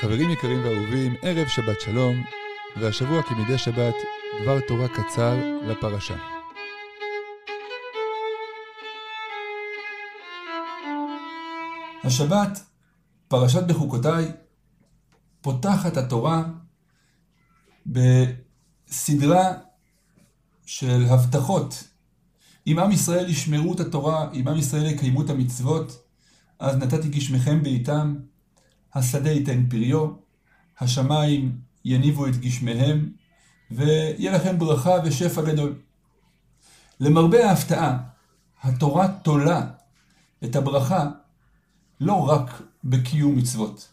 חברים יקרים ואהובים, ערב שבת שלום, והשבוע כמדי שבת, דבר תורה קצר לפרשה. השבת, פרשת בחוקותיי, פותחת התורה בסדרה של הבטחות. אם עם ישראל ישמרו את התורה, אם עם ישראל יקיימו את המצוות, אז נתתי גשמכם בעיתם, השדה ייתן פריו, השמיים יניבו את גשמיהם, ויהיה לכם ברכה ושפע גדול. למרבה ההפתעה, התורה תולה את הברכה לא רק בקיום מצוות.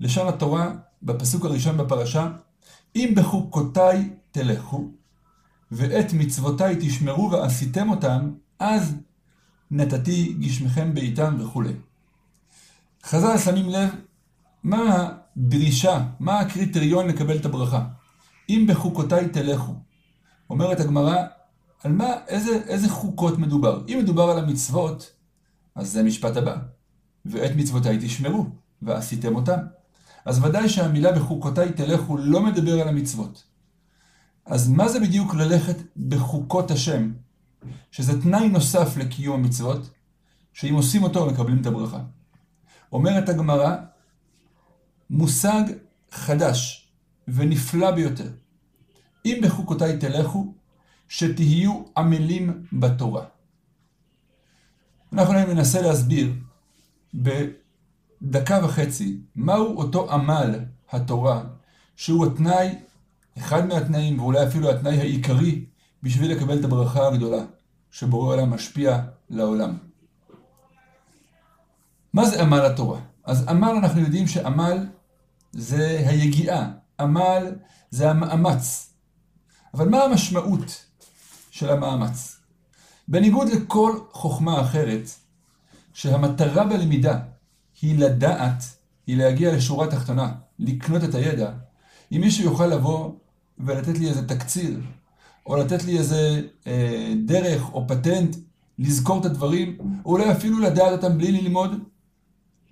לשון התורה, בפסוק הראשון בפרשה, אם בחוקותיי תלכו, ואת מצוותיי תשמרו ועשיתם אותם, אז נתתי גשמכם בעיתם וכולי. חז"ל שמים לב מה הדרישה, מה הקריטריון לקבל את הברכה. אם בחוקותיי תלכו. אומרת הגמרא, על מה, איזה, איזה חוקות מדובר? אם מדובר על המצוות, אז זה משפט הבא. ואת מצוותיי תשמרו, ועשיתם אותם. אז ודאי שהמילה בחוקותיי תלכו לא מדבר על המצוות. אז מה זה בדיוק ללכת בחוקות השם? שזה תנאי נוסף לקיום המצוות, שאם עושים אותו מקבלים את הברכה. אומרת הגמרא, מושג חדש ונפלא ביותר. אם בחוקותיי תלכו, שתהיו עמלים בתורה. אנחנו ננסה להסביר בדקה וחצי מהו אותו עמל התורה, שהוא התנאי, אחד מהתנאים, ואולי אפילו התנאי העיקרי, בשביל לקבל את הברכה הגדולה, שבורא עולם משפיע לעולם. מה זה עמל התורה? אז עמל אנחנו יודעים שעמל זה היגיעה, עמל זה המאמץ. אבל מה המשמעות של המאמץ? בניגוד לכל חוכמה אחרת, שהמטרה בלמידה היא לדעת, היא להגיע לשורה תחתונה, לקנות את הידע, אם מישהו יוכל לבוא ולתת לי איזה תקציר, או לתת לי איזה אה, דרך או פטנט לזכור את הדברים, או אולי אפילו לדעת אותם בלי ללמוד,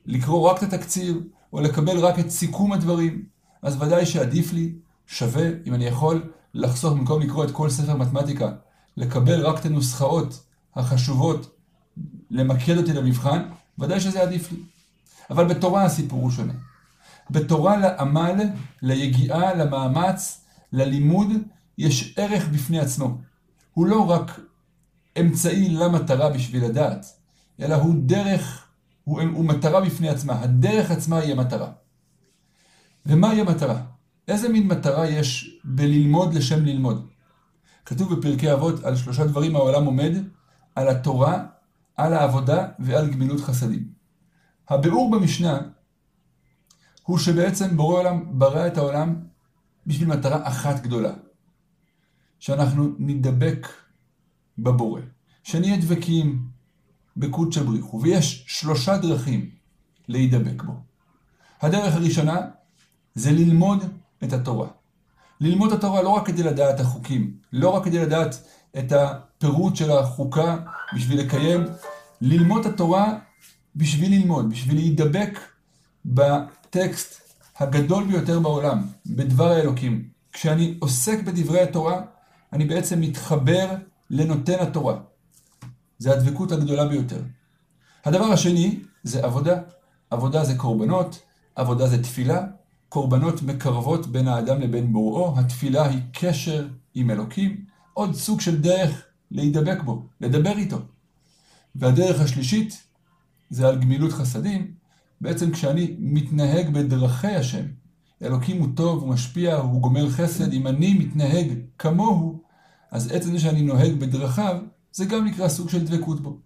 לקרוא רק את התקציר, או לקבל רק את סיכום הדברים, אז ודאי שעדיף לי, שווה, אם אני יכול, לחסוך במקום לקרוא את כל ספר מתמטיקה, לקבל רק את הנוסחאות החשובות, למקד אותי למבחן, ודאי שזה עדיף לי. אבל בתורה הסיפור הוא שונה. בתורה לעמל, ליגיעה, למאמץ, ללימוד, יש ערך בפני עצמו. הוא לא רק אמצעי למטרה בשביל לדעת, אלא הוא דרך הוא, הוא מטרה בפני עצמה, הדרך עצמה היא המטרה. ומהי המטרה? איזה מין מטרה יש בללמוד לשם ללמוד? כתוב בפרקי אבות על שלושה דברים העולם עומד, על התורה, על העבודה ועל גמילות חסדים. הביאור במשנה הוא שבעצם בורא עולם ברא את העולם בשביל מטרה אחת גדולה, שאנחנו נדבק בבורא, שנהיה דבקים בקודשא בריחו, ויש שלושה דרכים להידבק בו. הדרך הראשונה זה ללמוד את התורה. ללמוד את התורה לא רק כדי לדעת החוקים, לא רק כדי לדעת את הפירוט של החוקה בשביל לקיים, ללמוד את התורה בשביל ללמוד, בשביל להידבק בטקסט הגדול ביותר בעולם, בדבר האלוקים. כשאני עוסק בדברי התורה, אני בעצם מתחבר לנותן התורה. זה הדבקות הגדולה ביותר. הדבר השני זה עבודה. עבודה זה קורבנות, עבודה זה תפילה. קורבנות מקרבות בין האדם לבין בוראו, התפילה היא קשר עם אלוקים, עוד סוג של דרך להידבק בו, לדבר איתו. והדרך השלישית זה על גמילות חסדים, בעצם כשאני מתנהג בדרכי השם, אלוקים הוא טוב, הוא משפיע, הוא גומל חסד, אם אני מתנהג כמוהו, אז עצם זה שאני נוהג בדרכיו, זה גם נקרא סוג של דבקות בו.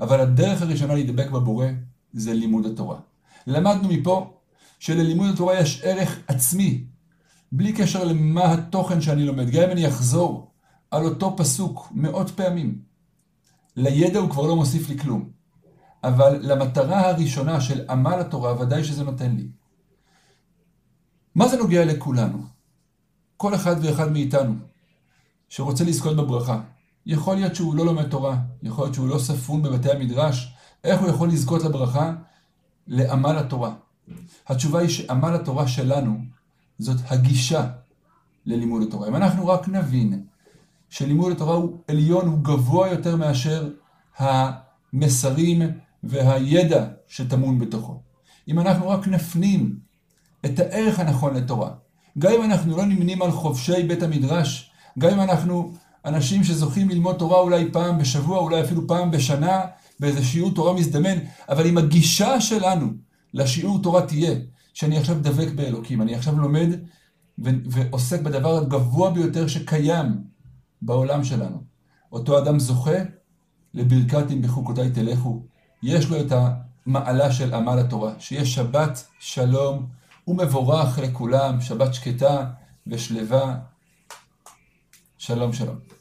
אבל הדרך הראשונה להידבק בבורא זה לימוד התורה. למדנו מפה שללימוד התורה יש ערך עצמי, בלי קשר למה התוכן שאני לומד. גם אם אני אחזור על אותו פסוק מאות פעמים, לידע הוא כבר לא מוסיף לי כלום. אבל למטרה הראשונה של עמל התורה, ודאי שזה נותן לי. מה זה נוגע לכולנו? כל אחד ואחד מאיתנו שרוצה לזכות בברכה. יכול להיות שהוא לא לומד תורה, יכול להיות שהוא לא ספון בבתי המדרש, איך הוא יכול לזכות לברכה? לעמל התורה. התשובה היא שעמל התורה שלנו זאת הגישה ללימוד התורה. אם אנחנו רק נבין שלימוד התורה הוא עליון, הוא גבוה יותר מאשר המסרים והידע שטמון בתוכו. אם אנחנו רק נפנים את הערך הנכון לתורה, גם אם אנחנו לא נמנים על חובשי בית המדרש, גם אם אנחנו אנשים שזוכים ללמוד תורה אולי פעם בשבוע, אולי אפילו פעם בשנה, באיזה שיעור תורה מזדמן, אבל אם הגישה שלנו לשיעור תורה תהיה, שאני עכשיו דבק באלוקים, אני עכשיו לומד ועוסק בדבר הגבוה ביותר שקיים בעולם שלנו. אותו אדם זוכה לברכת אם בחוקותיי תלכו. יש לו את המעלה של עמל התורה, שיש שבת שלום ומבורך לכולם, שבת שקטה ושלווה. שלום שלום.